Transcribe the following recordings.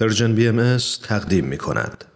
پرژن بی ام تقدیم می کند.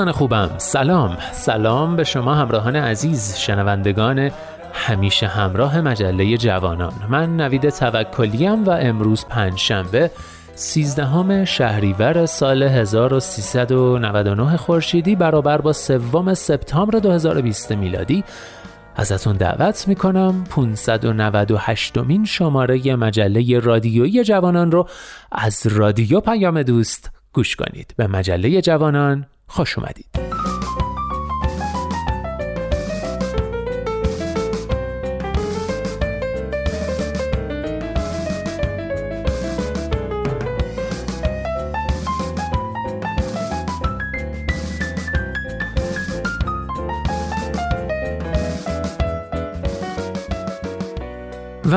دوستان خوبم. سلام. سلام به شما همراهان عزیز شنوندگان همیشه همراه مجله جوانان. من نوید توکلیم و امروز پنج شنبه سیزدهم شهریور سال 1399 خورشیدی برابر با سوم سپتامبر 2020 میلادی. ازتون دعوت می‌کنم 598 مین شماره مجله رادیویی جوانان رو از رادیو پیام دوست گوش کنید. به مجله جوانان خوش اومدید.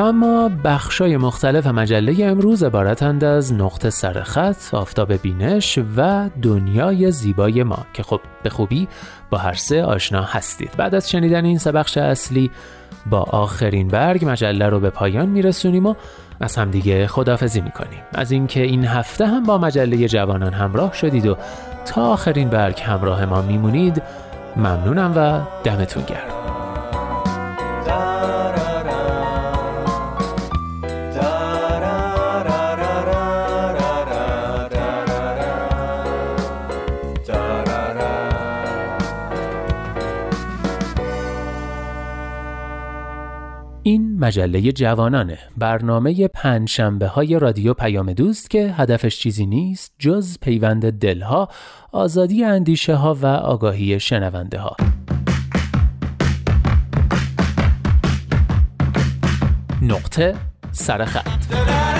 اما بخشای مختلف مجله امروز عبارتند از نقطه سرخط، آفتاب بینش و دنیای زیبای ما که خب به خوبی با هر سه آشنا هستید. بعد از شنیدن این سه بخش اصلی با آخرین برگ مجله رو به پایان میرسونیم و از همدیگه خدافزی می‌کنیم از اینکه این هفته هم با مجله جوانان همراه شدید و تا آخرین برگ همراه ما میمونید ممنونم و دمتون گرم مجله جوانانه برنامه پنجشنبه های رادیو پیام دوست که هدفش چیزی نیست جز پیوند دلها آزادی اندیشه ها و آگاهی شنونده ها نقطه سرخط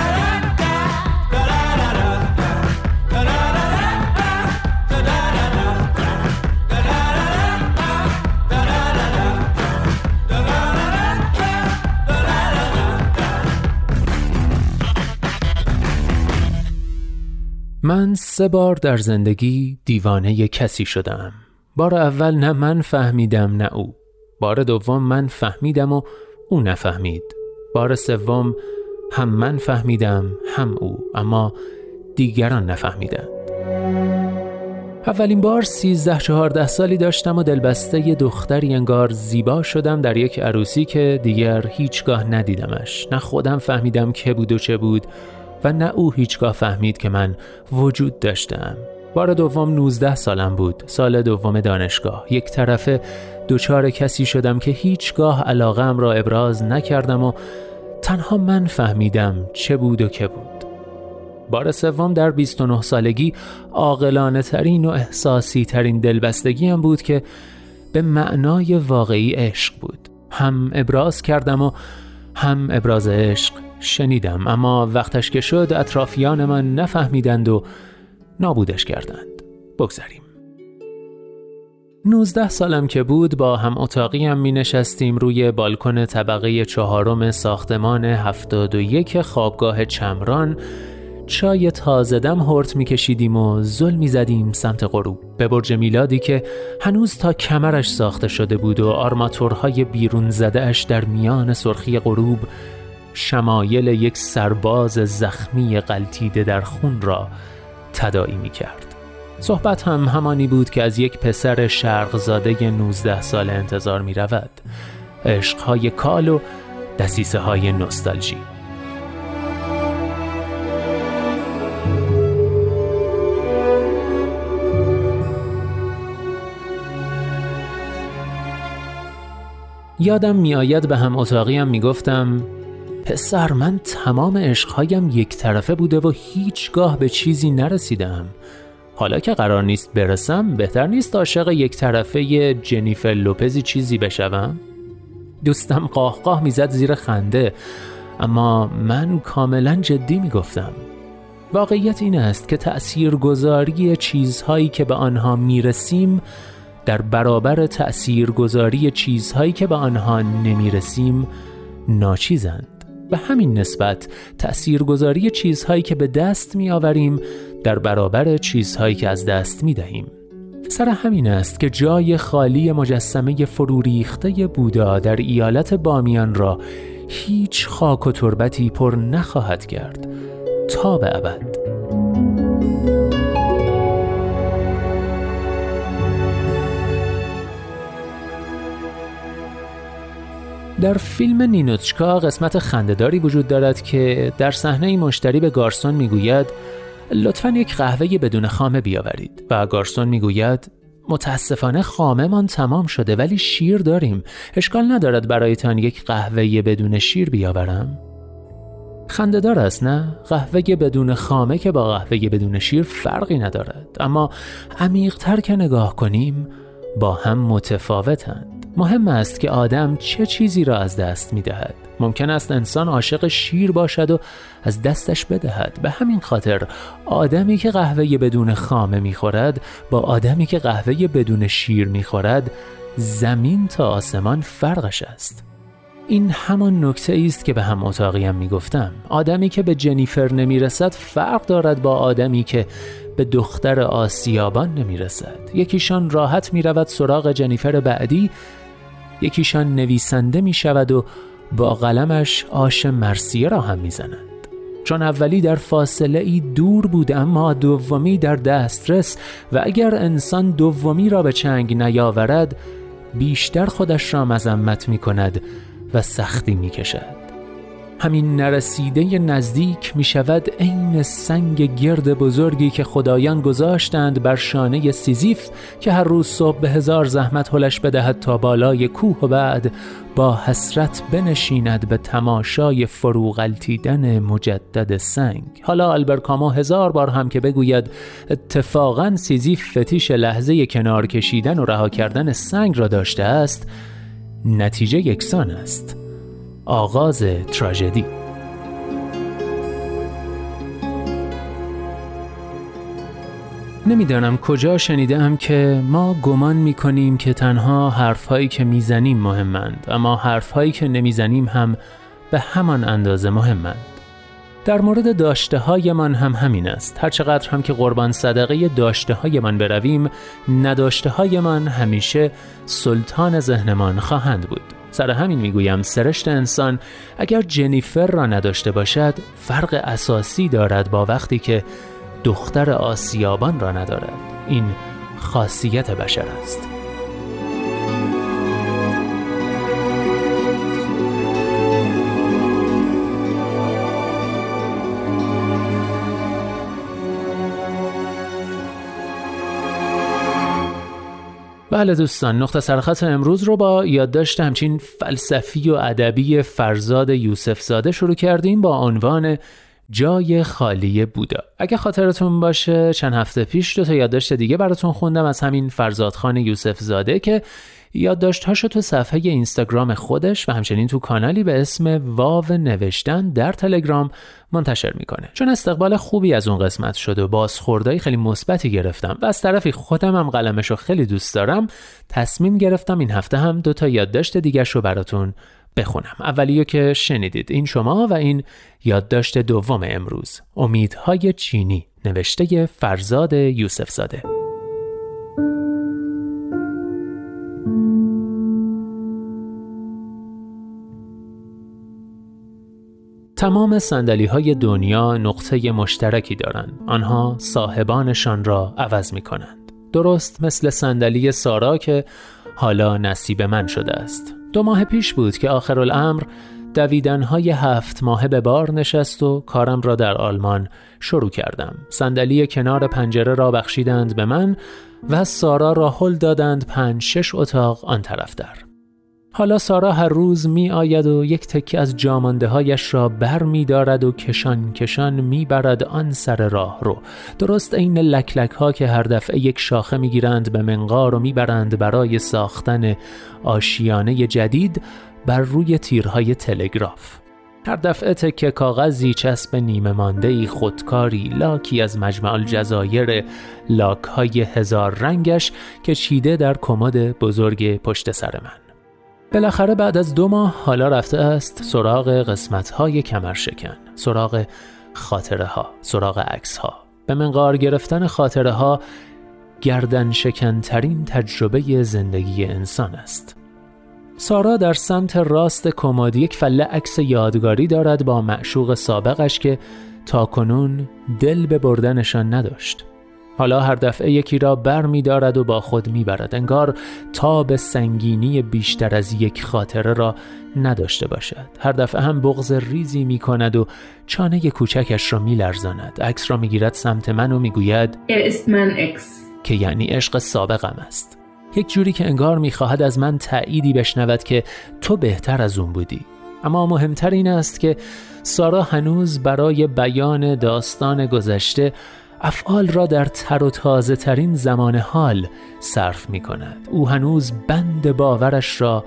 من سه بار در زندگی دیوانه کسی شدم. بار اول نه من فهمیدم نه او. بار دوم من فهمیدم و او نفهمید. بار سوم هم من فهمیدم هم او اما دیگران نفهمیدند. اولین بار سیزده چهارده سالی داشتم و دلبسته دختری انگار زیبا شدم در یک عروسی که دیگر هیچگاه ندیدمش. نه خودم فهمیدم که بود و چه بود و نه او هیچگاه فهمید که من وجود داشتم. بار دوم 19 سالم بود سال دوم دانشگاه. یک طرفه دچار کسی شدم که هیچگاه علاقم را ابراز نکردم و تنها من فهمیدم چه بود و که بود. بار سوم در 29 سالگی عاقلانه ترین و احساسی ترین دلبستگیم بود که به معنای واقعی عشق بود. هم ابراز کردم و هم ابراز عشق شنیدم اما وقتش که شد اطرافیان من نفهمیدند و نابودش کردند. بگذریم. 19 سالم که بود با هم اتاقی هم می نشستیم روی بالکن طبقه چهارم ساختمان 71 خوابگاه چمران. چای تازه دم هرت می کشیدیم و زل می زدیم سمت غروب. به برج میلادی که هنوز تا کمرش ساخته شده بود و آرماتورهای بیرون زدهش در میان سرخی غروب شمایل یک سرباز زخمی قلتیده در خون را تدایی می کرد صحبت هم همانی بود که از یک پسر شرقزاده 19 سال انتظار می رود عشقهای کال و دسیسه های نوستالژی. یادم میآید به هم اتاقیم می‌گفتم پسر من تمام عشقهایم یک طرفه بوده و هیچگاه به چیزی نرسیدم. حالا که قرار نیست برسم بهتر نیست عاشق یک طرفه جنیفر لوپزی چیزی بشوم؟ دوستم قاه می‌زد زیر خنده اما من کاملا جدی می‌گفتم. واقعیت این است که تأثیرگذاری چیزهایی که به آنها می‌رسیم در برابر تأثیرگذاری چیزهایی که به آنها نمی‌رسیم ناچیزند. به همین نسبت تأثیرگذاری چیزهایی که به دست میآوریم در برابر چیزهایی که از دست می دهیم. سر همین است که جای خالی مجسمه فروریخته بودا در ایالت بامیان را هیچ خاک و تربتی پر نخواهد کرد تا به ابد. در فیلم نینوچکا قسمت خندهداری وجود دارد که در صحنه مشتری به گارسون می‌گوید لطفا یک قهوه بدون خامه بیاورید. و گارسون می‌گوید متاسفانه خامه من تمام شده ولی شیر داریم. اشکال ندارد برایتان یک قهوه بدون شیر بیاورم. خندهدار است نه؟ قهوه بدون خامه که با قهوه بدون شیر فرقی ندارد. اما عمیقتر که نگاه کنیم با هم متفاوتند. مهم است که آدم چه چیزی را از دست می دهد. ممکن است انسان عاشق شیر باشد و از دستش بدهد. به همین خاطر آدمی که قهوه بدون خامه می‌خورد با آدمی که قهوه بدون شیر می‌خورد زمین تا آسمان فرقش است. این همان نکته است که به هم اتاقیم می‌گفتم. آدمی که به جنیفر نمی‌رسد فرق دارد با آدمی که به دختر آسیابان نمی‌رسد. یکیشان راحت می‌رود سراغ جنیفر بعدی یکیشان نویسنده می شود و با قلمش آش مرسیه را هم می زند. چون اولی در فاصله ای دور بود اما دومی در دسترس و اگر انسان دومی را به چنگ نیاورد بیشتر خودش را مذمت می کند و سختی می کشد. همین نرسیده نزدیک می شود عین سنگ گرد بزرگی که خدایان گذاشتند بر شانه سیزیف که هر روز صبح به هزار زحمت هلش بدهد تا بالای کوه و بعد با حسرت بنشیند به تماشای فروغلتیدن مجدد سنگ. حالا البرکامو هزار بار هم که بگوید اتفاقا سیزیف فتیش لحظه کنار کشیدن و رها کردن سنگ را داشته است نتیجه یکسان است. آغاز تراژدی. نمی‌دانم کجا شنیدم که ما گمان می‌کنیم که تنها حرفهایی که می‌زنیم مهمند اما حرفهایی که نمی‌زنیم هم به همان اندازه مهمند در مورد داشته های من هم همین است. هرچقدر هم که قربان صدقه داشته های من برویم نداشته های من همیشه سلطان ذهنمان خواهند بود. سر همین می‌گویم سرشت انسان اگر جنیفر را نداشته باشد فرق اساسی دارد با وقتی که دختر آسیابان را ندارد. این خاصیت بشر است. بله دوستان نقطه سرخط امروز رو با یادداشت همچین فلسفی و ادبی فرزاد یوسف زاده شروع کردیم با عنوان جای خالی بودا. اگه خاطرتون باشه چند هفته پیش دو تا یادداشت دیگه براتون خوندم از همین فرزادخان یوسف زاده که یادداشت‌هاشو تو صفحه اینستاگرام خودش و همچنین تو کانالی به اسم واو نوشتن در تلگرام منتشر می‌کنه. چون استقبال خوبی از اون قسمت شده و بازخوردهای خیلی مثبتی گرفتم و از طرفی خودم هم قلمش خیلی دوست دارم تصمیم گرفتم این هفته هم دو تا یادداشت دیگه رو براتون بخونم. اولیو که شنیدید این شما و این یادداشت دوم امروز. امیدهای چینی نوشته فرزاد یوسف زاده تمام سندلی های دنیا نقطه مشترکی دارند. آنها صاحبانشان را عوض می کنند. درست مثل صندلی سارا که حالا نصیب من شده است. دو ماه پیش بود که آخر الامر دویدنهای هفت ماه به بار نشست و کارم را در آلمان شروع کردم. صندلی کنار پنجره را بخشیدند به من و سارا را هل دادند پنج شش اتاق آن طرف در. حالا سارا هر روز می آید و یک تکه از جامانده هایش را بر می دارد و کشان کشان می برد آن سر راه رو. درست عین لکلک ها که هر دفعه یک شاخه می گیرند به منقار و می برند برای ساختن آشیانه جدید بر روی تیرهای تلگراف. هر دفعه تکه کاغذی چسب نیمه مانده خودکاری لاکی از مجمع الجزایر لاک های هزار رنگش که چیده در کمد بزرگ پشت سر من. بالاخره بعد از دو ماه حالا رفته است سراغ قسمت های کمر شکن سراغ خاطره ها سراغ عکس ها به منقار گرفتن خاطره ها گردن شکنترین تجربه زندگی انسان است. سارا در سمت راست کمد یک فله عکس یادگاری دارد با معشوق سابقش که تاکنون دل به بردنشان نداشت. حالا هر دفعه یکی را بر می دارد و با خود می برد. انگار تا به سنگینی بیشتر از یک خاطره را نداشته باشد. هر دفعه هم بغض ریزی می کند و چانه کوچکش را می لرزاند عکس را می گیرد سمت من و می گوید که یعنی عشق سابقم است. یک جوری که انگار می خواهد از من تأییدی بشنود که تو بهتر از اون بودی. اما مهمتر این است که سارا هنوز برای بیان داستان گذشته افعال را در تر و تازه ترین زمان حال صرف می کند. او هنوز بند باورش را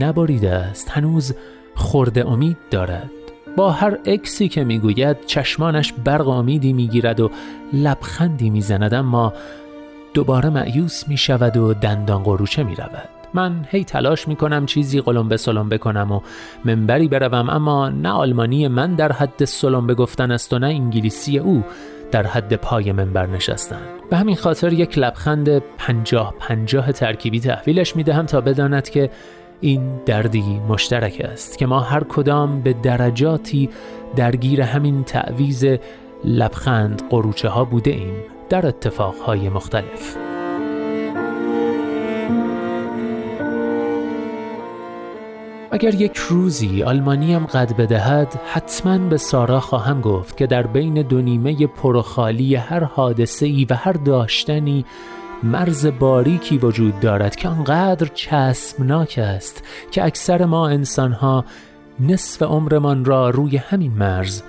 نبریده است. هنوز خورده امید دارد. با هر اکسی که می‌گوید چشمانش برق امیدی می‌گیرد و لبخندی می‌زند اما دوباره معیوس می شود و دندان قروچه می من هی تلاش می کنم چیزی قلم سلم بکنم و منبری بروم اما نه آلمانی من در حد سلم گفتن است و نه انگلیسی او. در حد پای منبر نشستن به همین خاطر یک لبخند پنجاه پنجاه ترکیبی تحویلش می‌دهم تا بداند که این دردی مشترک است که ما هر کدام به درجاتی درگیر همین تعویز لبخند قروچه ها بوده ایم. در اتفاقهای مختلف. اگر یک روزی آلمانیم قد بدهد حتما به سارا خواهم گفت که در بین دو نیمه پرخالی هر حادثه ای و هر داشتنی مرز باریکی وجود دارد که آنقدر چسبناک است که اکثر ما انسانها نصف عمرمان را روی همین مرز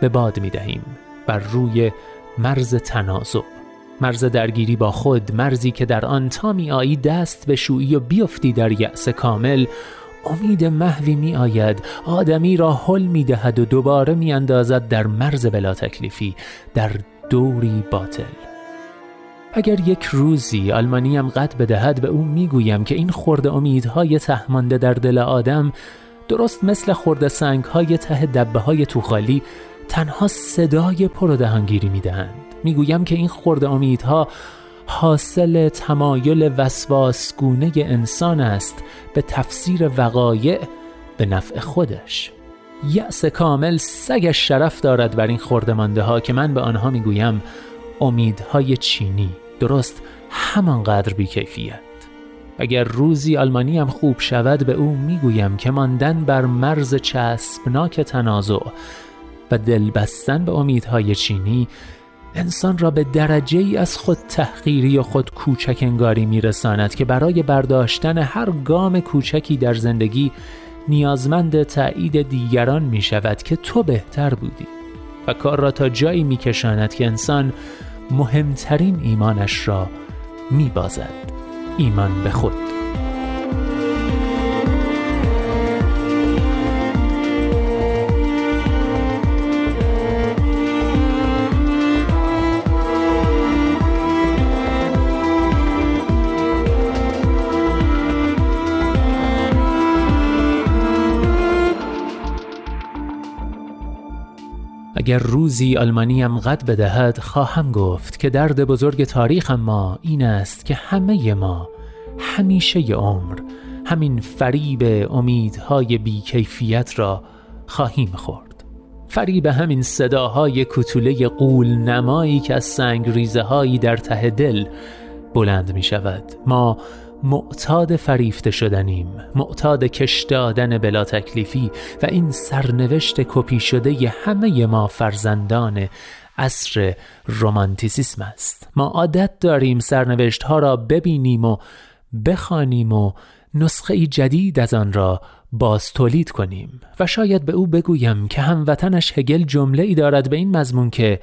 به باد می دهیم بر روی مرز تنازع مرز درگیری با خود مرزی که در آن تا می آیی دست به شویی و بیفتی در یأس کامل امید محوی می آید آدمی را حل می دهد و دوباره می اندازد در مرز بلا تکلیفی در دوری باطل. اگر یک روزی آلمانیم قد بدهد به او می‌گویم که این خورده امیدهای تهمانده در دل آدم درست مثل خورده سنگ های ته دبه های توخالی تنها صدای پر دهانگیری می‌دهند. می‌گویم که این خورده امیدها حاصل تمایل وسواسگونه انسان است به تفسیر وقایع به نفع خودش. یأس کامل سگش شرف دارد بر این خوردمانده ها که من به آنها می‌گویم امیدهای چینی درست همانقدر بیکیفیت. اگر روزی آلمانی هم خوب شود به او می‌گویم که ماندن بر مرز چسبناک تنازع و دل بستن به امیدهای چینی انسان را به درجه ای از خود تحقیری و خود کوچک انگاری میرساند که برای برداشتن هر گام کوچکی در زندگی نیازمند تایید دیگران می شود که تو بهتر بودی و کار را تا جایی میکشاند که انسان مهمترین ایمانش را میبازد. ایمان به خود. اگر روزی آلمانیم قد بدهد خواهم گفت که درد بزرگ تاریخ ما این است که همه ما همیشه عمر همین فریب امیدهای بیکیفیت را خواهیم خورد. فریب همین صداهای کتوله قول نمایی که از سنگ ریزه هایی در ته دل بلند می شود ما معتاد فریفته شدنیم معتاد کش دادن بلا تکلیفی و این سرنوشت کپی شده همه ما فرزندان عصر رومانتیسیسم است. ما عادت داریم سرنوشت ها را ببینیم و بخوانیم و نسخه جدید از آن را باز تولید کنیم و شاید به او بگویم که هموطنش هگل جمله ای دارد به این مضمون که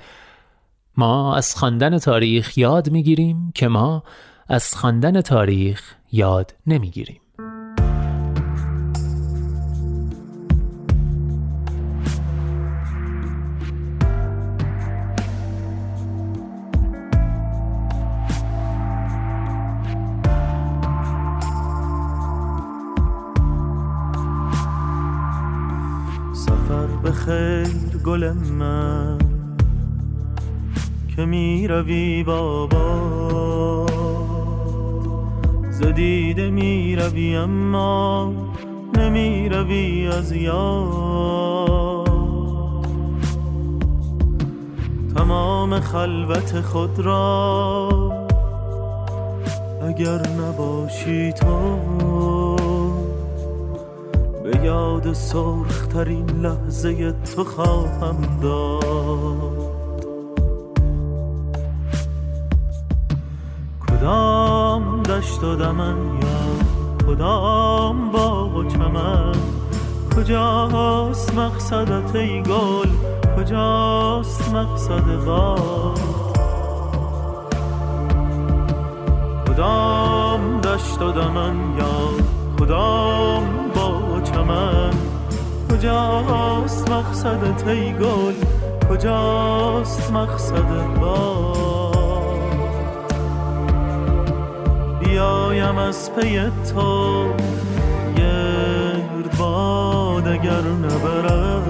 ما از خواندن تاریخ یاد می‌گیریم که ما از خواندن تاریخ یاد نمی‌گیریم. سفر به خیر گل من که می روی بابا. زدیده می روی اما نمی روی از یاد. تمام خلوت خود را اگر نباشی تو به یاد سرخترین لحظه تو خواهم داد. کدام دشت و دمن. یا کدام باغ و چمن. کجاست مقصدت ای گل؟ کجاست مقصد باد؟ کدام دشت و دمن. یا کدام باغ و چمن. کجاست مقصدت ای گل؟ کجاست مقصد باد؟ بیایم از پی تو. گرد باد اگر نبرم.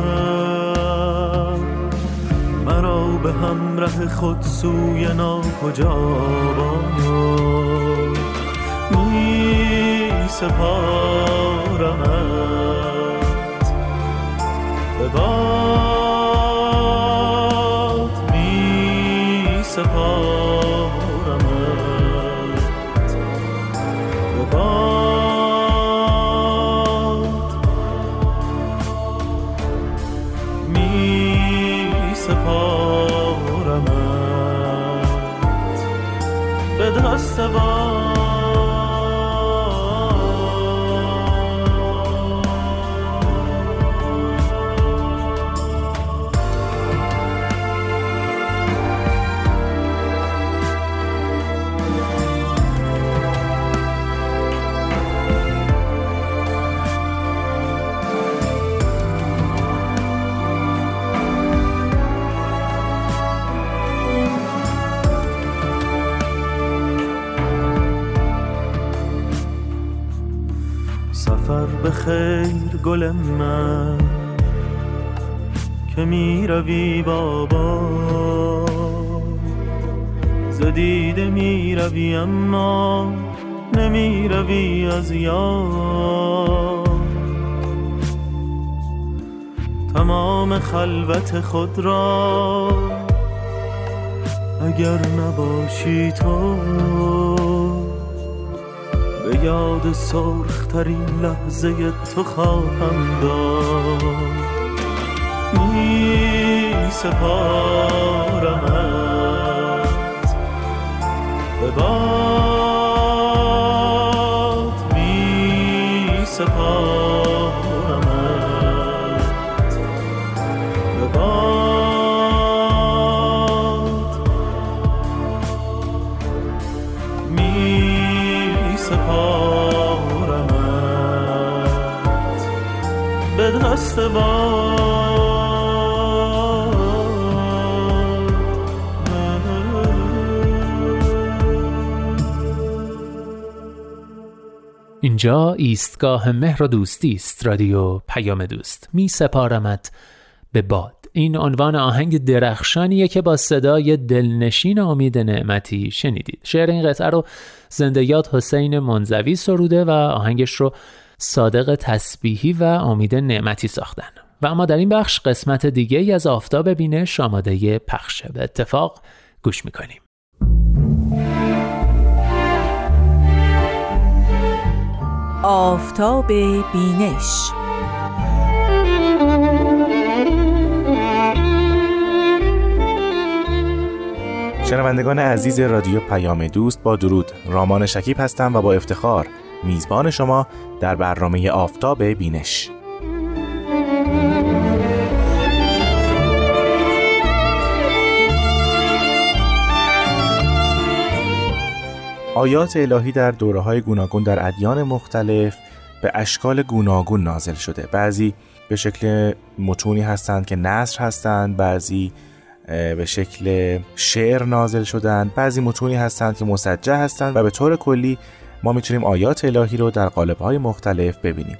مرا به همراه خود سوی کجا باد می سپارمت. به خیر گل من که می روی بابا. زدیده می روی اما نمی روی از یاد تمام خلوت خود را اگر نباشی تو یاد سرخترین لحظه تو خواهم داد. می سپارمت. به سپارمت به دست با اینجا ایستگاه مهر و دوستی است رادیو پیام دوست. می سپارمت به باد. این عنوان آهنگ درخشانیه که با صدای دلنشین امید نعمتی شنیدید. شعر این قطعه رو زندگیات حسین منزوی سروده و آهنگش رو صادق تسبیحی و امید نعمتی ساختن. و اما در این بخش قسمت دیگه ای از آفتاب بینش آماده پخشه به اتفاق گوش می‌کنیم. آفتاب بینش شنوندگان عزیز رادیو پیام دوست با درود. رامان شکیب هستم و با افتخار میزبان شما در برنامه آفتاب بینش. آیات الهی در دوره های گوناگون در ادیان مختلف به اشکال گوناگون نازل شده. بعضی به شکل متونی هستند که نصر هستند بعضی به شکل شعر نازل شدن. بعضی متونی هستند که مسجع هستند و به طور کلی ما می‌تونیم آیات الهی رو در های مختلف ببینیم.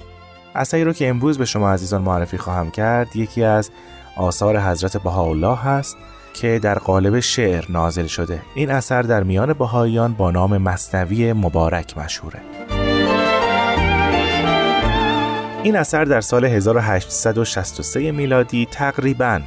اثری رو که امروز به شما عزیزان معرفی خواهم کرد یکی از آثار حضرت بهاءالله هست که در قالب شعر نازل شده. این اثر در میان بهاییان با نام مصنوی مبارک مشهوره. این اثر در سال 1863 میلادی تقریباً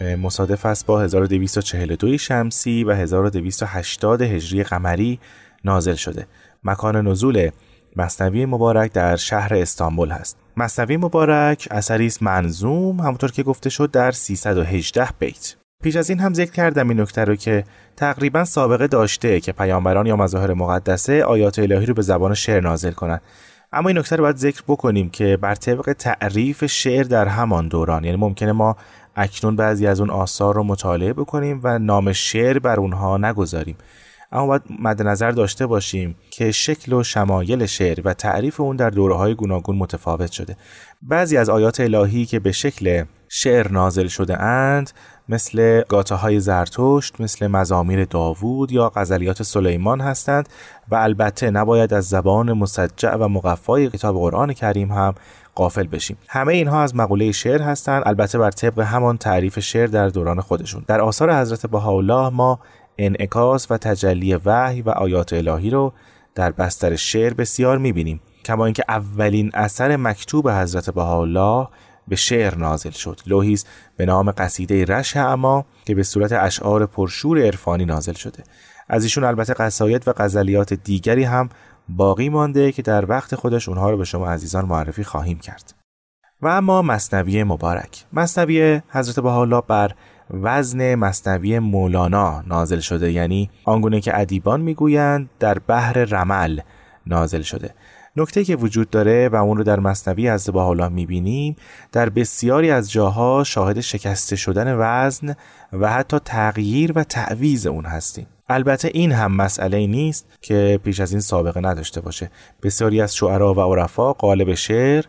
مصادف است با 1242 شمسی و 1280 هجری قمری نازل شده. مکان نزول مصنوی مبارک در شهر استانبول هست. مصنوی مبارک اثری است منظوم همونطور که گفته شد در 318 بیت. پیش از این هم ذکر کردم این نکته رو که تقریبا سابقه داشته که پیامبران یا مظاهر مقدسه آیات الهی رو به زبان شعر نازل کنند اما این نکته رو باید ذکر بکنیم که بر طبق تعریف شعر در همان دوران یعنی ممکنه ما اکنون بعضی از اون آثار رو مطالعه بکنیم و نام شعر بر اونها نگذاریم. اما باید مد نظر داشته باشیم که شکل و شمایل شعر و تعریف اون در دوره های گوناگون متفاوت شده. بعضی از آیات الهی که به شکل شعر نازل شده اند مثل گاته های زرتشت مثل مزامیر داوود یا غزلیات سلیمان هستند و البته نباید از زبان مسجع و مقفای کتاب قرآن کریم هم قافل بشیم. همه اینها از مقوله شعر هستند. البته بر طبق همان تعریف شعر در دوران خودشون. در آثار حضرت بهاءالله ما انعکاس و تجلی وحی و آیات الهی رو در بستر شعر بسیار می‌بینیم کما اینکه اولین اثر مکتوب حضرت بهاءالله به شعر نازل شد. لوحی به نام قصیده رش اما که به صورت اشعار پرشور عرفانی نازل شده. از ایشون البته قصاید و غزلیات دیگری هم باقی مانده که در وقت خودش اونها رو به شما عزیزان معرفی خواهیم کرد. و اما مصنوی مبارک. مصنوی حضرت بهاءالله بر وزن مصنوی مولانا نازل شده. یعنی آنگونه که ادیبان می‌گویند در بحر رمل نازل شده. نکته که وجود داره و اون رو در مصنوی از می می‌بینیم در بسیاری از جاها شاهد شکسته شدن وزن و حتی تغییر و تعویز اون هستیم. البته این هم مسئله نیست که پیش از این سابقه نداشته باشه بسیاری از شعرا و عرفا قالب شعر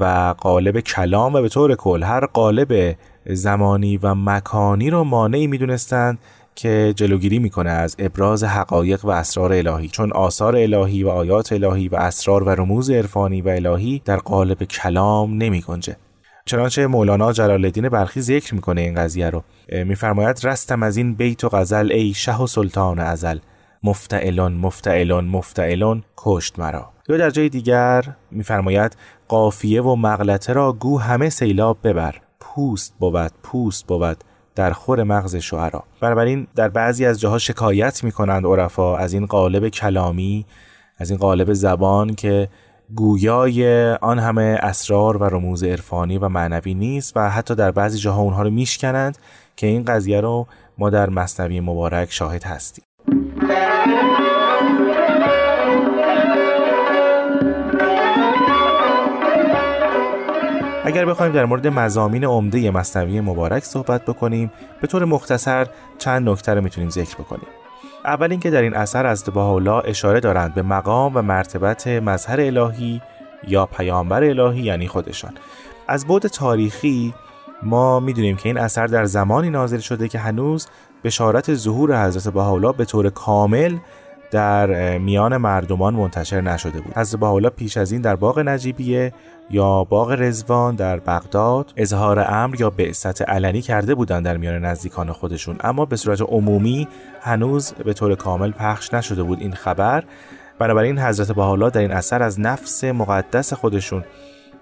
و قالب کلام و به طور کل هر قالب زمانی و مکانی رو مانعی می‌دونستند که جلوگیری می‌کنه از ابراز حقایق و اسرار الهی چون آثار الهی و آیات الهی و اسرار و رموز عرفانی و الهی در قالب کلام نمی گنجه. چنانچه مولانا جلال الدین بلخی ذکر می‌کنه این قضیه رو. میفرماید رستم از این بیت و غزل ای شه و سلطان ازل. مفتعلون مفتعلون مفتعلون کشت مرا. یا در جای دیگر میفرماید قافیه و مغلطه را گو همه سیلاب ببر. پوست بود پوست بود در خور مغز شعرا. بنابراین در بعضی از جاها شکایت می‌کنند عرفا از این قالب کلامی از این قالب زبان که گویای آن همه اسرار و رموز عرفانی و معنوی نیست و حتی در بعضی جاها اونها رو میشکنند که این قضیه رو ما در مصنوی مبارک شاهد هستیم. اگر بخوایم در مورد مزامین عمده مصنوی مبارک صحبت بکنیم به طور مختصر چند نکته رو می‌تونیم ذکر بکنیم. اول اینکه در این اثر از الله اشاره دارند به مقام و مرتبت مظهر الهی یا پیامبر الهی یعنی خودشان. از بعد تاریخی ما می‌دونیم که این اثر در زمانی نازل شده که هنوز بشارت ظهور حضرت بهاءالله به طور کامل در میان مردمان منتشر نشده بود. حضرت بهاءالله پیش از این در باغ نجیبیه یا باغ رزوان در بغداد اظهار امر یا بعثت علنی کرده بودند در میان نزدیکان خودشون. اما به صورت عمومی هنوز به طور کامل پخش نشده بود این خبر. بنابراین حضرت بهاءالله در این اثر از نفس مقدس خودشون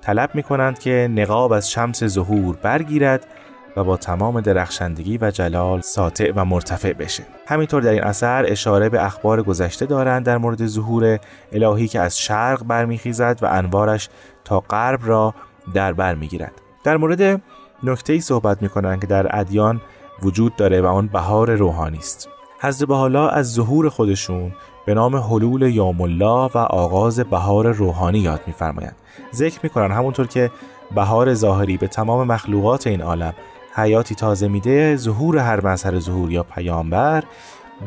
طلب می کنند که نقاب از شمس ظهور برگیرد و با تمام درخشندگی و جلال ساطع و مرتفع بشه. همینطور در این اثر اشاره به اخبار گذشته دارند در مورد ظهور الهی که از شرق برمیخیزد و انوارش تا غرب را در بر می‌گیرد. در مورد نکته ای صحبت می‌کنند که در ادیان وجود داره و آن بهار روحانی است. حضرت بحالا از ظهور خودشون به نام حلول یام الله و آغاز بهار روحانی یاد میفرمایند. ذکر می‌کنن همونطور که بهار ظاهری به تمام مخلوقات این عالم حیاتی تازه میده ظهور هر مظهر ظهور یا پیامبر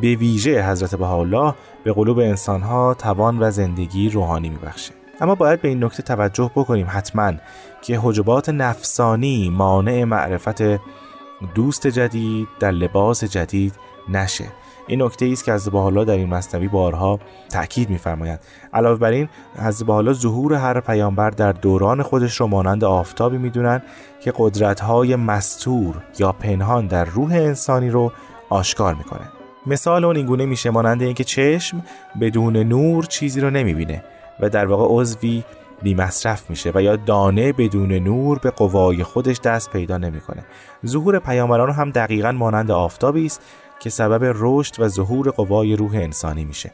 به ویژه حضرت بهاءالله به قلوب انسانها توان و زندگی روحانی میبخشه. اما باید به این نکته توجه بکنیم حتما که حجبات نفسانی مانع معرفت دوست جدید در لباس جدید نشه. این نکته است که حضرت حالا در این مصنوی بارها تاکید میفرمایند علاوه بر این حضرت حالا ظهور هر پیامبر در دوران خودش رو مانند آفتابی می‌دونن که قدرت‌های مستور یا پنهان در روح انسانی رو آشکار می‌کنه مثال اون اینگونه میشه مانند اینکه چشم بدون نور چیزی رو نمی‌بینه و در واقع عضوی بی مصرف میشه و یا دانه بدون نور به قوای خودش دست پیدا نمی‌کنه. ظهور پیامبران هم دقیقا مانند آفتابی است که سبب رشد و ظهور قوای روح انسانی میشه.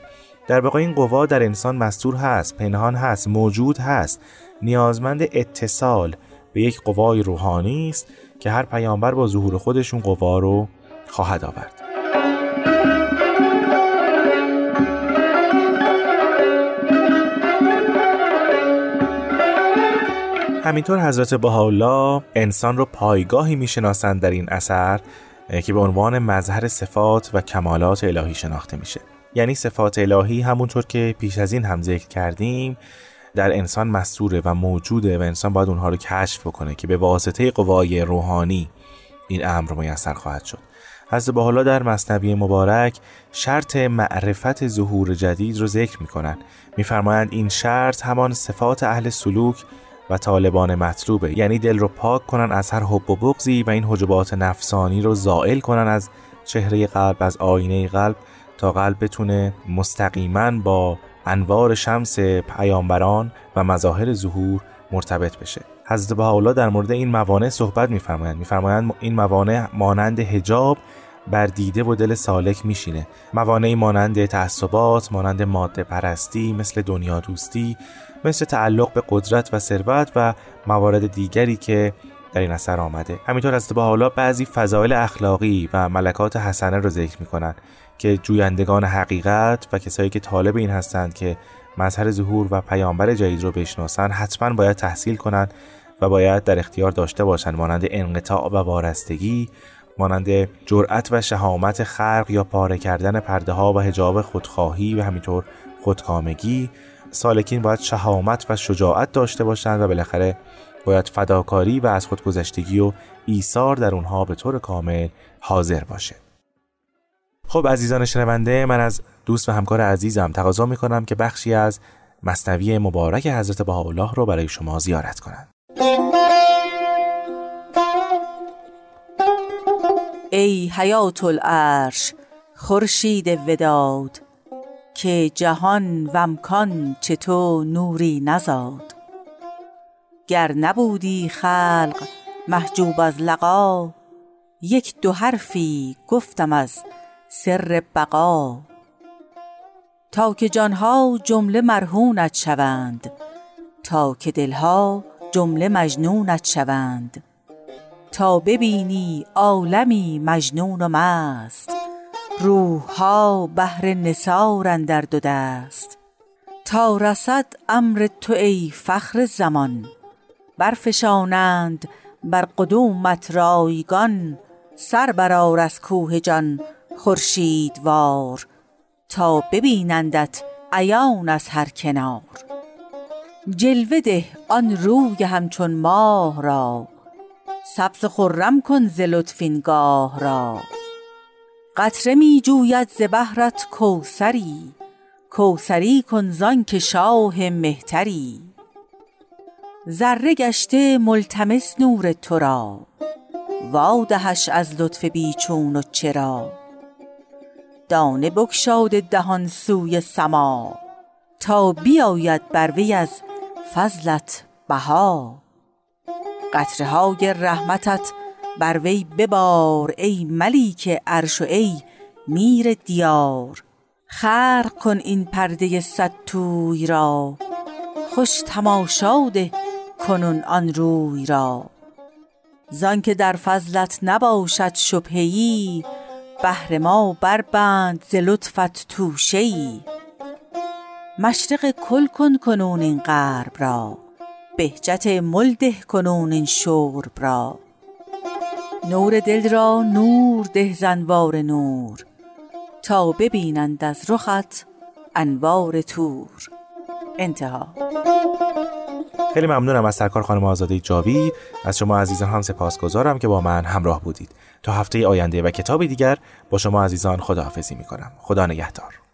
در واقع این قوا در انسان مستور هست پنهان هست موجود هست. نیازمند اتصال به یک قوای روحانی است که هر پیامبر با ظهور خودشون قوا رو خواهد آورد. همینطور حضرت بهاءالله انسان رو پایگاهی می‌شناسند در این اثر. که به عنوان مظهر صفات و کمالات الهی شناخته میشه. یعنی صفات الهی همونطور که پیش از این هم ذکر کردیم در انسان مستوره و موجوده و انسان باید اونها رو کشف بکنه که به واسطه قوای روحانی این امر میسر خواهد شد. حضرت حالا در مصنوی مبارک شرط معرفت ظهور جدید رو ذکر می‌کنن. میفرمایند این شرط همان صفات اهل سلوک و طالبان مطلوبه. یعنی دل رو پاک کنن از هر حب و بغزی و این حجبات نفسانی رو زائل کنن از چهره قلب از آینه قلب تا قلب بتونه مستقیما با انوار شمس پیامبران و مظاهر ظهور مرتبط بشه. حضرت بهاءالله در مورد این موانع صحبت میفرمایند. میفرمایند این موانع مانند حجاب بر دیده و دل سالک میشینه. موانعی مانند تعصبات مانند ماده پرستی مثل دنیا دوستی مثل تعلق به قدرت و ثروت و موارد دیگری که در این اثر آمده. همینطور از حالا بعضی فضایل اخلاقی و ملکات حسنه رو ذکر می‌کنن که جویندگان حقیقت و کسایی که طالب این هستند که مظهر ظهور و پیامبر جدید رو بشناسن حتما باید تحصیل کنند و باید در اختیار داشته باشند مانند انقطاع و وارستگی مانند جرأت و شهامت خرق یا پاره کردن پرده ها و هجاب خودخواهی و همینطور خودکامگی. سالکین باید شهامت و شجاعت داشته باشند و بالاخره باید فداکاری و از خودگذشتگی و ایثار در اونها به طور کامل حاضر باشه. خب عزیزان شنونده من از دوست و همکار عزیزم تقاضا می‌کنم که بخشی از مصنوی مبارک حضرت بهاءالله رو برای شما زیارت کنند. ای حیات العرش خورشید وداد که جهان و امکان چه تو نوری نزاد. گر نبودی خلق محجوب از لقا یک دو حرفی گفتم از سر بقا. تا که جانها جمله مرهونت شوند تا که دلها جمله مجنونت شوند. تا ببینی عالمی مجنون و مست روحها بهر نثار در دو دست. تا رسد امر تو ای فخر زمان. برفشانند بر قدومت رایگان سر برار از کوه جان خورشیدوار. تا ببینندت عیان از هر کنار. جلوه ده آن روی همچون ماه را. سبز خرم کن ز لطفین گاه را. قطره می جوید ز بحرت کوثری. کوثری کن زان که شاه مهتری. ذره گشته ملتمس نور تو را. وادهش از لطف بیچون و چرا. دانه بگشاده دهان سوی سما. تا بیاید بر وی از فضلت بها. قطره های رحمتت بر وی ببار ای ملیک عرش و ای میر دیار. خرق کن این پرده صد توی را خوش تماشا ده کنون آن روی را. زان که در فضلت نباشد شبهه بهر ما بربند ز لطفت توشه ای. مشرق کل کن کنون این غرب را بهجت ملده کنون این شرب را. نور دل را نور ده زنوار نور تا ببینند از رخت انوار تور. انتها. خیلی ممنونم از سرکار خانم آزاده جاوید. از شما عزیزان هم سپاسگزارم که با من همراه بودید. تا هفته آینده و کتاب دیگر با شما عزیزان خداحافظی می کنم خدا نگهدار.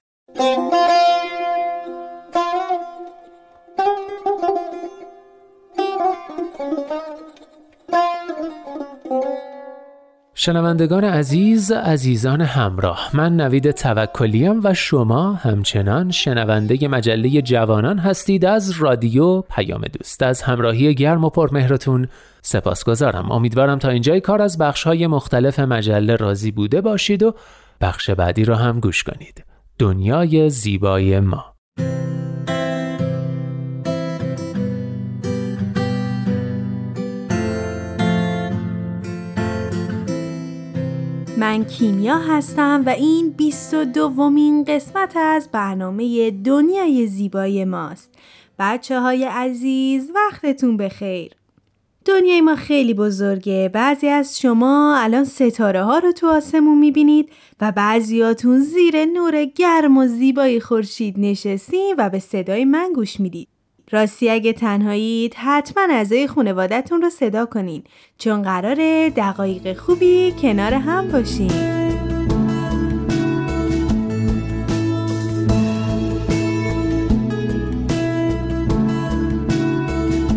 شنوندگان عزیز عزیزان همراه من نوید توکلیم و شما همچنان شنونده مجله جوانان هستید از رادیو پیام دوست. از همراهی گرم و پرمهرتون سپاسگزارم. امیدوارم تا اینجای کار از بخشهای مختلف مجله راضی بوده باشید و بخش بعدی را هم گوش کنید. دنیای زیبای ما. من کیمیا هستم و این 22 دومین قسمت از برنامه دنیای زیبای ماست. بچه های عزیز وقتتون بخیر. دنیای ما خیلی بزرگه. بعضی از شما الان ستاره ها رو تو آسمون می‌بینید و بعضیاتون زیر نور گرم و زیبای خورشید نشستین و به صدای من گوش می‌دید. راستی اگه تنهایید حتما اعضای خانوادتون رو صدا کنین چون قراره دقایق خوبی کنار هم باشین.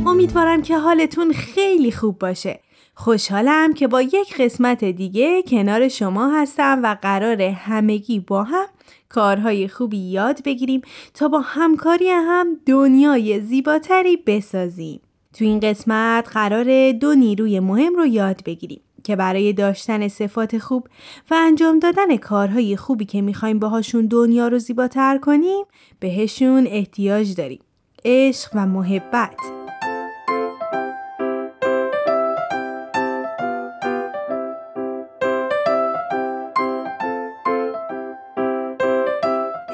امیدوارم که حالتون خیلی خوب باشه. خوشحالم که با یک قسمت دیگه کنار شما هستم و قرار همگی با هم کارهای خوبی یاد بگیریم تا با همکاری هم دنیای زیباتری بسازیم. تو این قسمت قرار دو نیروی مهم رو یاد بگیریم که برای داشتن صفات خوب و انجام دادن کارهای خوبی که می‌خوایم باهاشون دنیا رو زیباتر کنیم بهشون احتیاج داریم. عشق و محبت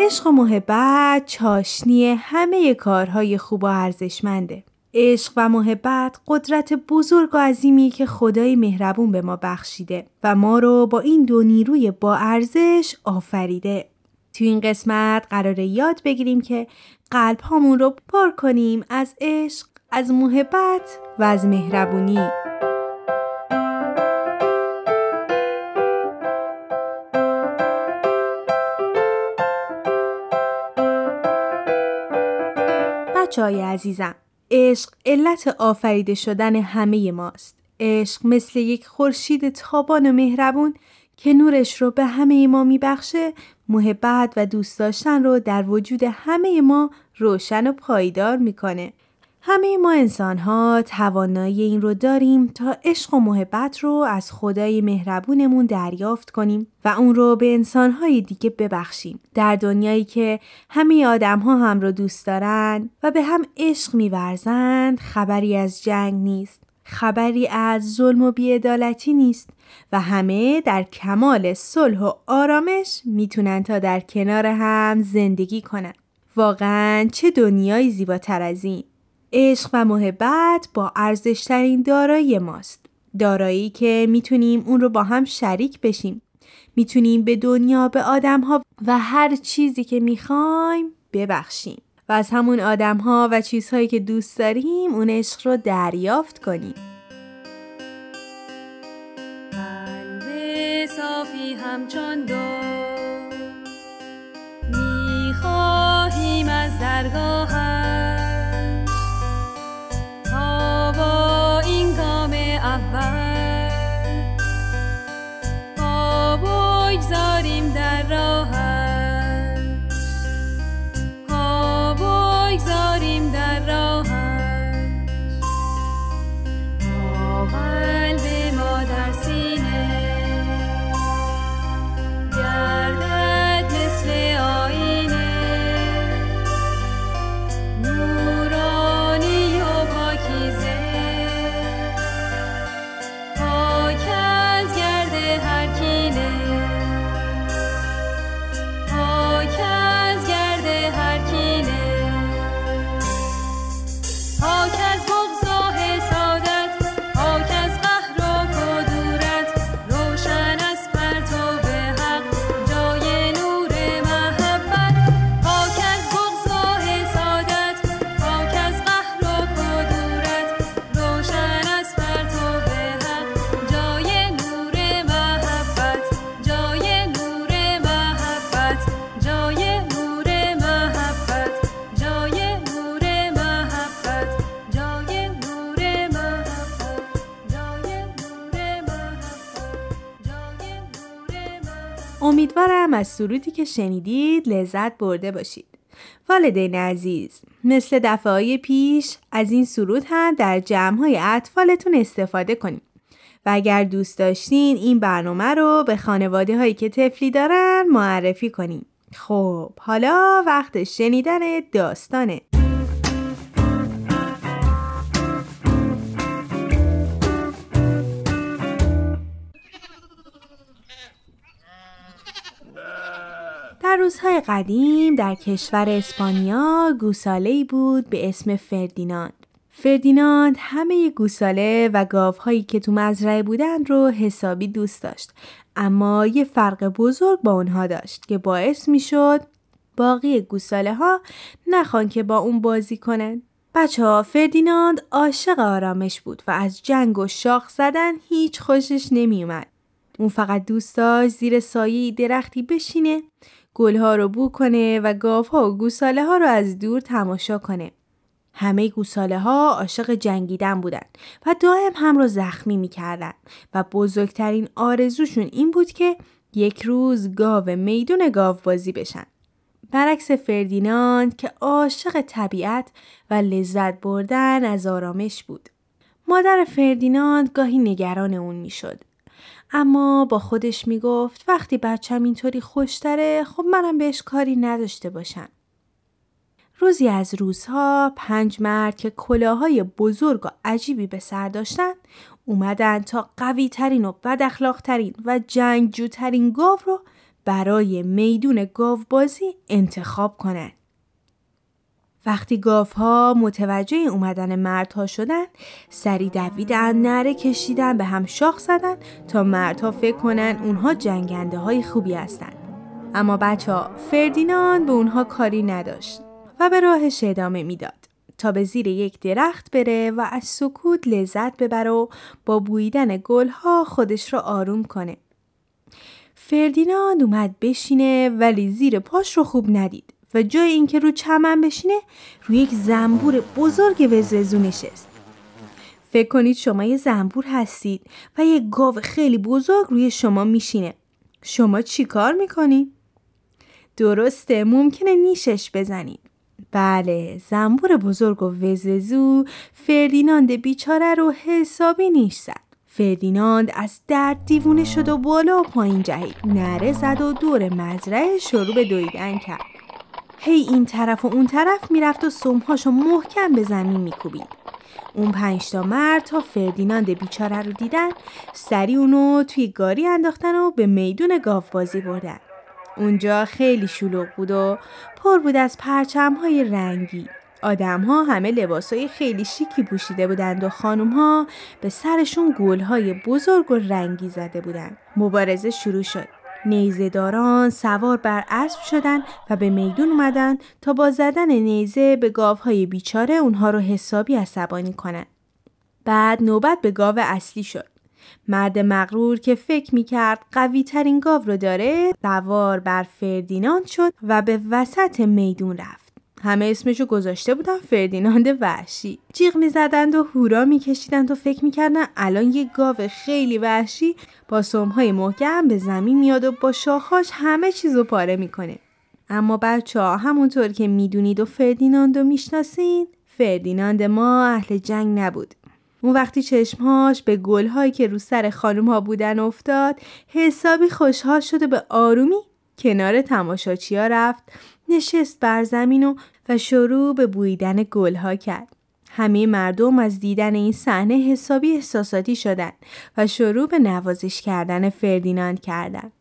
عشق و محبت چاشنی همه کارهای خوب و ارزشمنده. عشق و محبت قدرت بزرگ و عظیمی که خدای مهربون به ما بخشیده و ما رو با این دو نیروی با ارزش آفریده. تو این قسمت قراره یاد بگیریم که قلب هامون رو پر کنیم از عشق، از محبت و از مهربونی. بچه عزیزم عشق علت آفریده شدن همه ماست. عشق مثل یک خورشید تابان و مهربون که نورش رو به همه ما میبخشه محبت و دوست داشتن رو در وجود همه ما روشن و پایدار می‌کنه. همه ما انسان ها توانایی این رو داریم تا عشق و محبت رو از خدای مهربونمون دریافت کنیم و اون رو به انسان های دیگه ببخشیم. در دنیایی که همه آدم ها هم رو دوست دارن و به هم عشق میورزند خبری از جنگ نیست. خبری از ظلم و بیعدالتی نیست و همه در کمال صلح و آرامش می‌تونن تا در کنار هم زندگی کنن. واقعا چه دنیای زیباتر از این عشق و محبت با ارزشترین دارایی ماست. دارایی که می‌تونیم اون رو با هم شریک بشیم. می‌تونیم به دنیا به آدم ها و هر چیزی که می‌خوایم ببخشیم. و از همون آدم ها و چیزهایی که دوست داریم اون عشق رو دریافت کنیم قلب صافی همچون دو می‌خواهیم از درگاهم از سرودی که شنیدید لذت برده باشید. والدین عزیز مثل دفعه پیش از این سرود هم در جمع های اطفالتون استفاده کنید. و اگر دوست داشتین این برنامه رو به خانواده هایی که طفلی دارن معرفی کنیم. خب حالا وقت شنیدن داستانه. در روزهای قدیم در کشور اسپانیا گوساله‌ای بود به اسم فردیناند. فردیناند همه گوساله و گاوهایی که تو مزرعه بودن رو حسابی دوست داشت اما یه فرق بزرگ با اونها داشت که باعث می‌شد باقی گوساله ها نخوان که با اون بازی کنن. بچه ها فردیناند عاشق آرامش بود و از جنگ و شاخ زدن هیچ خوشش نمی اومد. اون فقط دوست داشت زیر سایه درختی بشینه گلها رو بو کنه و گاوها و گوساله ها رو از دور تماشا کنه. همه گوساله ها عاشق جنگیدن بودن و دائم هم رو زخمی می‌کردن و بزرگترین آرزوشون این بود که یک روز گاو میدون گاو بازی بشن. برعکس فردیناند که عاشق طبیعت و لذت بردن از آرامش بود. مادر فردیناند گاهی نگران اون می‌شد. اما با خودش می‌گفت وقتی بچم اینطوری خوشتره خب منم بهش کاری نداشته باشم. روزی از روزها پنج مرد که کلاهای بزرگ و عجیبی به سر داشتن اومدن تا قوی ترین و بد و جنگجوترین گاو رو برای میدون گاو بازی انتخاب کنند. وقتی گاوها متوجه اومدن مردها شدن سری دویدن نره کشیدن به هم شاخ زدن تا مردها فکر کنن اونها جنگنده های خوبی هستن. اما بچه ها فردیناند به اونها کاری نداشت و به راهش ادامه می‌داد تا به زیر یک درخت بره و از سکوت لذت ببره و با بویدن گلها خودش رو آروم کنه. فردیناند اومد بشینه ولی زیر پاش رو خوب ندید. و جای اینکه رو چمن بشینه روی یک زنبور بزرگ وزوزو نشست. فکر کنید شما یه زنبور هستید و یه گاو خیلی بزرگ روی شما میشینه. شما چی کار می‌کنید؟ درسته ممکنه نیشش بزنید. بله زنبور بزرگ و وزوزو فردیناند بیچاره رو حسابی نیش زد. فردیناند از درد دیوونه شد و بالا و پایین جهید نره زد و دور مزرعه شروع به دویدن کرد هی این طرف و اون طرف می‌رفت و سمهاشو محکم به زمین میکوبید اون پنجتا مرد تا فردیناند بیچاره رو دیدن سری اونو توی گاری انداختن و به میدون گاف بازی بردن اونجا خیلی شلوغ بود و پر بود از پرچم های رنگی آدم ها همه لباس های خیلی شیکی پوشیده بودند و خانم ها به سرشون گل های بزرگ و رنگی زده بودند. مبارزه شروع شد. نیزهداران سوار بر اسب شدن و به میدون اومدن تا با زدن نیزه به گاوهای بیچاره اونها رو حسابی عصبانی کنن. بعد نوبت به گاو اصلی شد. مرد مغرور که فکر می‌کرد قوی ترین گاو رو داره سوار بر فردیناند شد و به وسط میدون رفت. همه اسمشو گذاشته بودن فردیناند وحشی. جیغ می‌زدند و هورا میکشیدند و فکر می‌کردن الان یه گاو خیلی وحشی با سمهای محکم به زمین میاد و با شاخاش همه چیزو پاره می‌کنه. اما بچه ها همونطور که می‌دونید و فردیناندو می‌شناسین فردیناند ما اهل جنگ نبود. اون وقتی چشمهاش به گلهایی که رو سر خانم ها بودن افتاد حسابی خوشحال شده به آرومی کنار تماشاچی ها رفت نشست بر زمین و, و شروع به بویدن گلها کرد. همه مردم از دیدن این صحنه حسابی احساساتی شدند و شروع به نوازش کردن فردیناند کردند.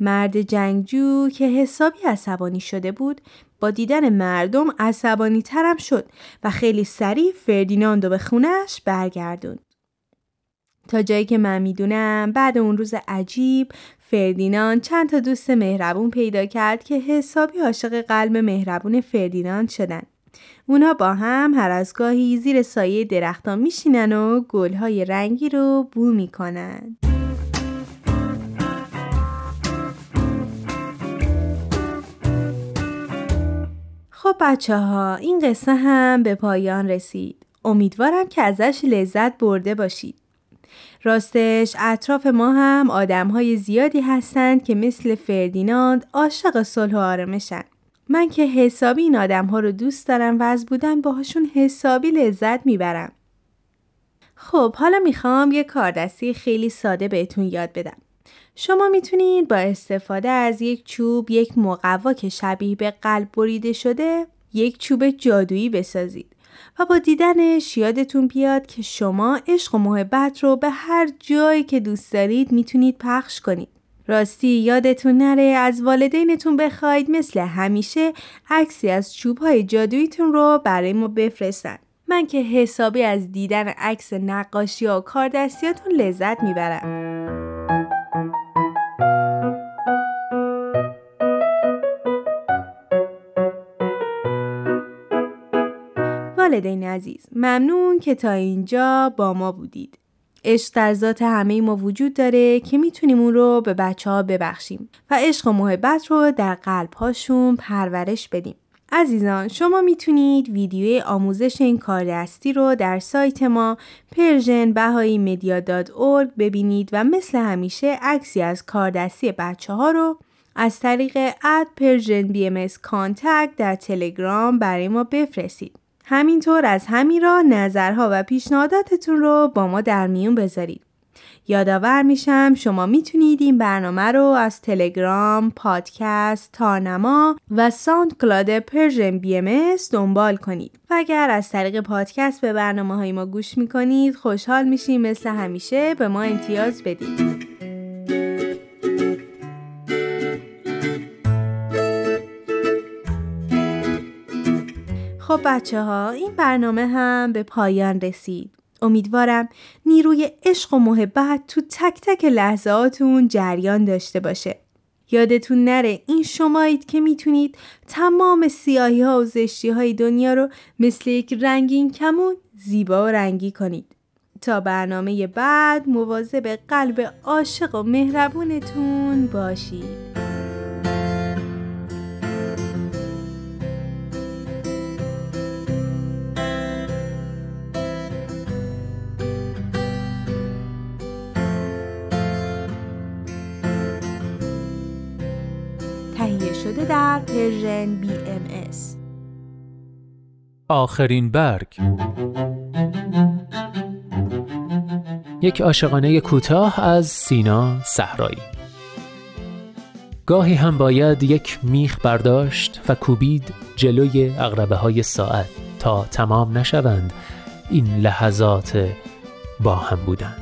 مرد جنگجو که حسابی عصبانی شده بود با دیدن مردم عصبانی ترم شد و خیلی سریع فردیناندو به خونش برگردوند. تا جایی که من می‌دونم بعد اون روز عجیب فردیناند چند تا دوست مهربون پیدا کرد که حسابی عاشق قلب مهربون فردیناند شدن. اونا با هم هر از گاهی زیر سایه درختان میشینن و گلهای رنگی رو بو می‌کنن. خب بچه ها این قصه هم به پایان رسید. امیدوارم که ازش لذت برده باشید. راستش اطراف ما هم آدم های زیادی هستند که مثل فردیناند عاشق صلح و آرامشن. من که حسابی این آدم ها رو دوست دارم و از بودن باهاشون حسابی لذت می‌برم. خب حالا می‌خوام یه کاردستی خیلی ساده بهتون یاد بدم. شما می‌تونید با استفاده از یک چوب یک مقوا که شبیه به قلب بریده شده یک چوب جادویی بسازید. و با دیدنش یادتون بیاد که شما عشق و محبت رو به هر جایی که دوست دارید می‌تونید پخش کنید. راستی یادتون نره از والدینتون بخواید مثل همیشه عکسی از چوبهای جادوییتون رو برای ما بفرستن. من که حسابی از دیدن عکس نقاشی و کاردستیاتون لذت می‌برم. والدین عزیز ممنون که تا اینجا با ما بودید. عشق در ذات همه ما وجود داره که می‌تونیم اون رو به بچه ها ببخشیم و عشق و محبت رو در قلب هاشون پرورش بدیم. عزیزان شما می‌تونید ویدیوی آموزش این کار دستی رو در سایت ما Persian بهایی ببینید و مثل همیشه عکسی از کاردستی بچه ها رو از طریق at Persian BM در تلگرام برای ما بفرستید. همینطور از همین راه نظرها و پیشنهاداتتون رو با ما در میون بذارید. یادآور میشم شما می‌تونید این برنامه رو از تلگرام، پادکست، تارنما و SoundCloud Persian BM دنبال کنید. و اگر از طریق پادکست به برنامه های ما گوش می‌کنید خوشحال میشیم مثل همیشه به ما امتیاز بدید. خب بچه ها این برنامه هم به پایان رسید. امیدوارم نیروی عشق و محبت تو تک تک لحظاتون جریان داشته باشه. یادتون نره این شمایید که می‌تونید تمام سیاهی ها و زشتی های دنیا رو مثل یک رنگین کمون زیبا و رنگی کنید. تا برنامه بعد مواظب قلب عاشق و مهربونتون باشید. Persian BMS. آخرین برگ. یک عاشقانه کوتاه از سینا صحرایی. گاهی هم باید یک میخ برداشت و کوبید جلوی عقربه های ساعت تا تمام نشوند. این لحظات با هم بودن.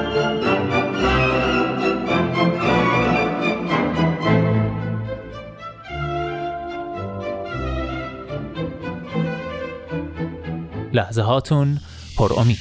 لحظه هاتون پر امید.